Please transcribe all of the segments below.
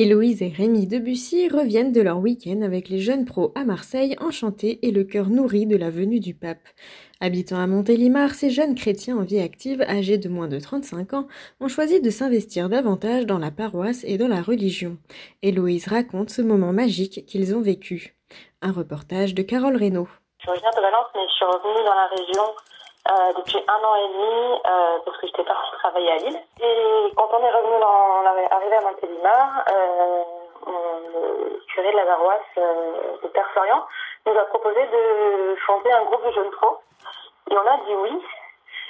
Héloïse et Rémi Debussy reviennent de leur week-end avec les jeunes pros à Marseille, enchantés et le cœur nourri de la venue du pape. Habitant à Montélimar, ces jeunes chrétiens en vie active, âgés de moins de 35 ans, ont choisi de s'investir davantage dans la paroisse et dans la religion. Héloïse raconte ce moment magique qu'ils ont vécu. Un reportage de Carole Reynaud. Je reviens de Valence, mais je suis revenue dans la région euh, depuis un an et demi euh, parce que j'étais partie travailler à Lille. Et quand on est revenu dans arrivé à Montélimar, euh, le curé de la paroisse, euh, le père Florian, nous a proposé de chanter un groupe de jeunes pros. Et on a dit oui.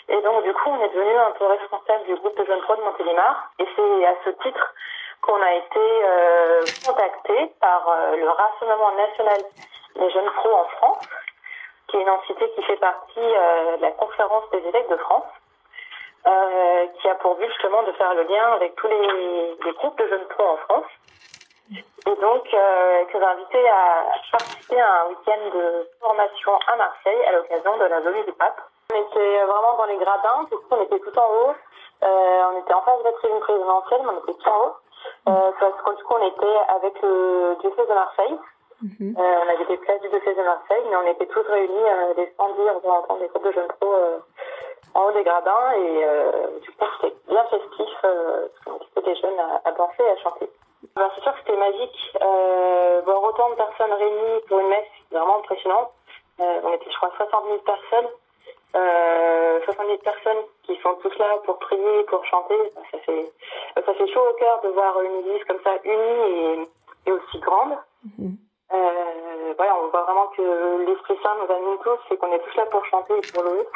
Et donc du coup, on est devenu un peu responsable du groupe de jeunes pros de Montélimar. Et c'est à ce titre qu'on a été euh, contacté par euh, le Rassemblement national des jeunes pros en France, qui est une entité qui fait partie euh, de la conférence des évêques de France, qui a pour but justement de faire le lien avec tous les, les groupes de jeunes pros en France. Et donc, euh, que j'ai invité à participer à un week-end de formation à Marseille à l'occasion de la venue du pape. On était vraiment dans les gradins, du coup on était tout en haut. on était en face de la tribune présidentielle, mais on était tout en haut. Euh, parce que coup, on était avec le diocèse de Marseille. Mhm. euh, on avait des places du diocèse de Marseille, mais on était tous réunis, euh, des standis représentants des groupes de jeunes pros euh, en haut des gradins. Et du coup, c'était bien festif, parce qu'on des jeunes à, à, danser et à chanter. Ben, c'est sûr que c'était magique. Euh, voir autant de personnes réunies pour une messe, c'est vraiment impressionnant. Euh, on était, je crois, 60 000 personnes euh, 70 personnes qui sont tous là pour prier, pour chanter. Ça fait, ça fait chaud au cœur de voir une église comme ça unie que l'Esprit Saint nous anime tous et qu'on est tous là pour chanter et pour louer.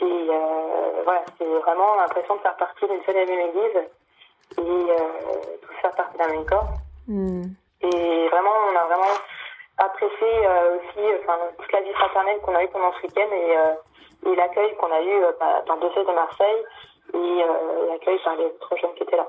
Et euh, voilà, c'est vraiment l'impression de faire partie d'une seule et même église et euh, tous faire partie d'un même corps. Mhm. Et vraiment, on a vraiment apprécié euh, aussi enfin, toute la vie fraternelle qu'on a eue pendant ce week-end et euh, et l'accueil qu'on a eu euh, bah, dans le dossier de Marseille et euh, l'accueil par les autres jeunes qui étaient là.